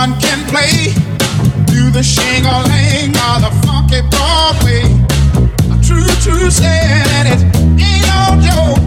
one can play. Do the shingle-ling or the funky Broadway. True, true, said it ain't no joke.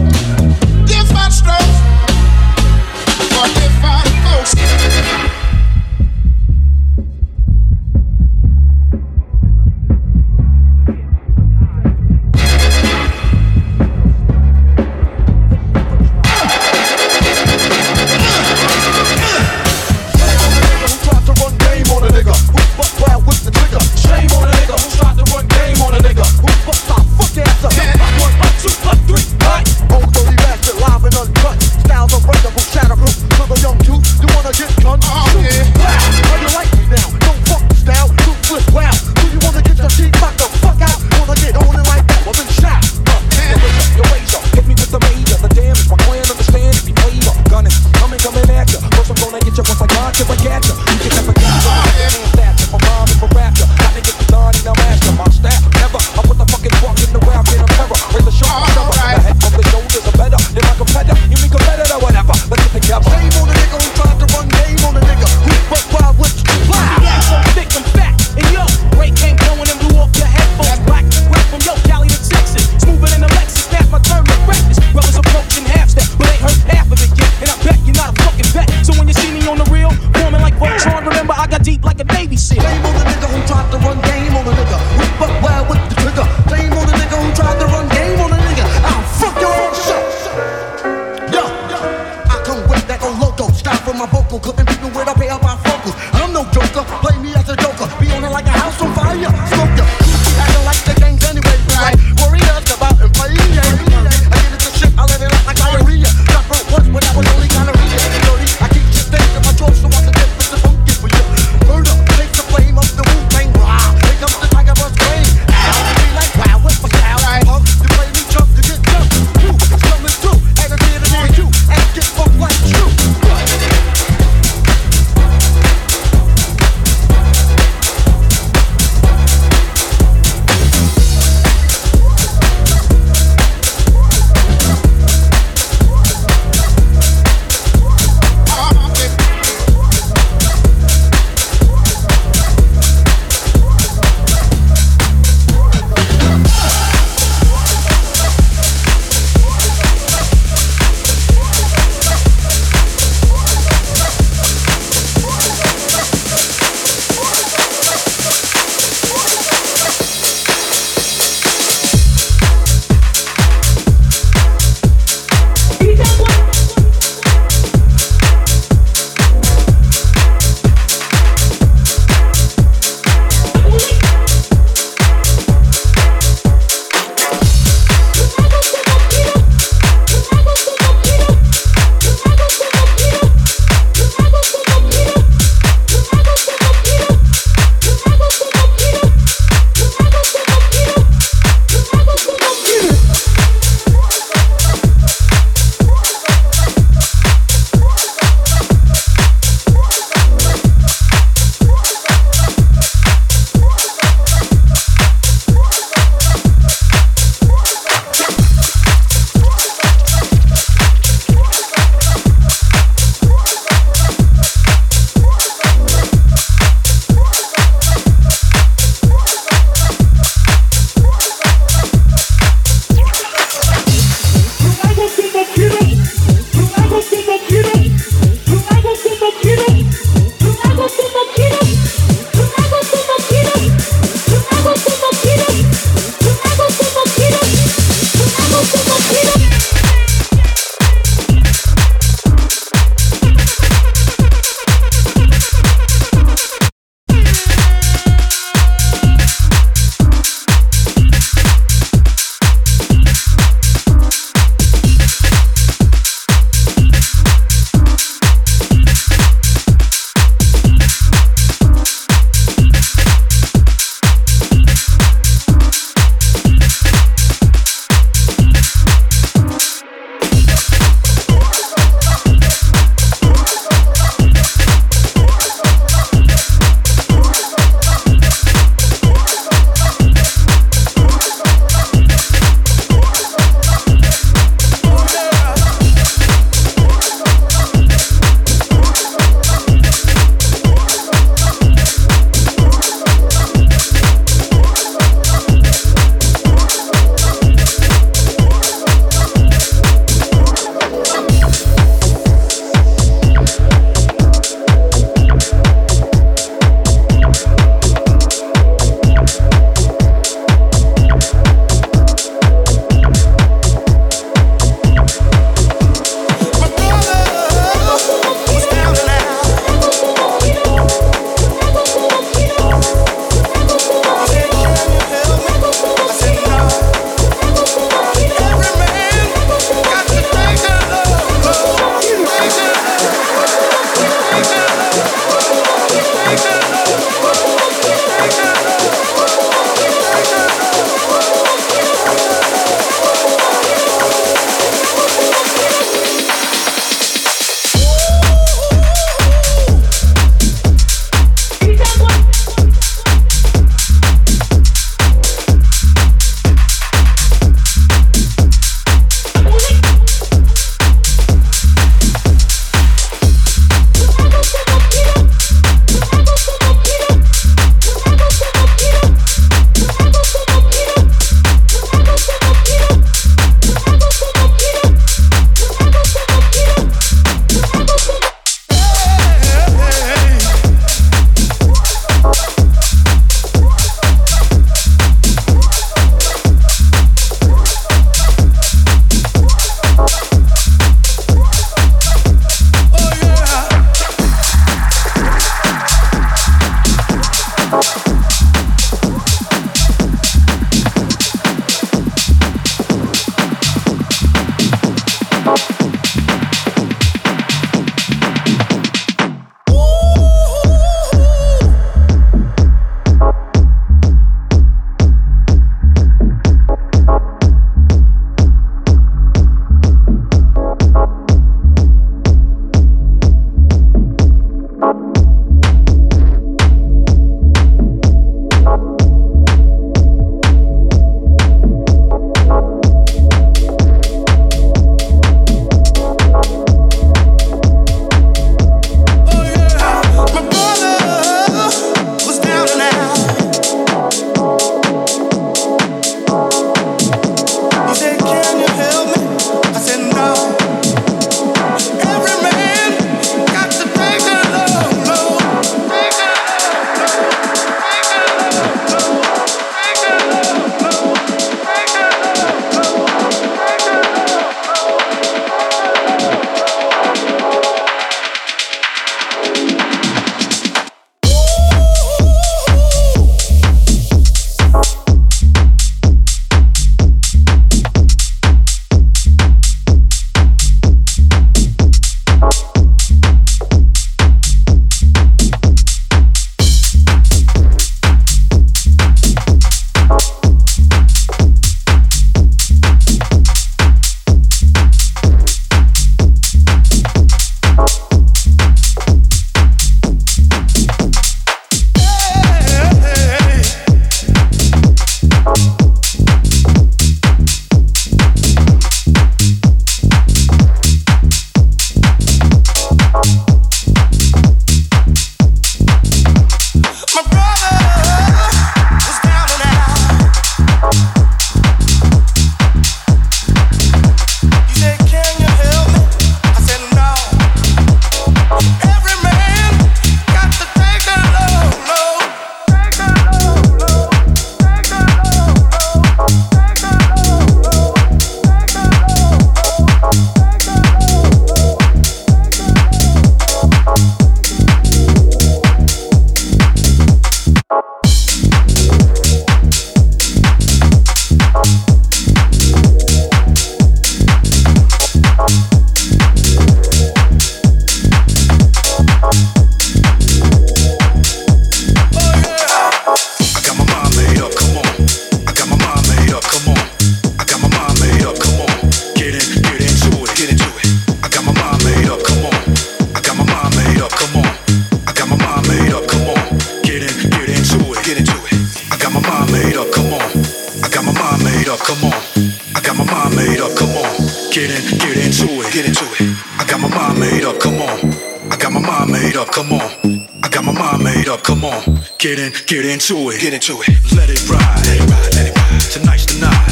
Get in, get into it. Get into it. Let it ride. Let it ride. Let it ride. Tonight's the night.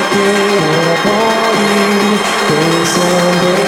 Thank you.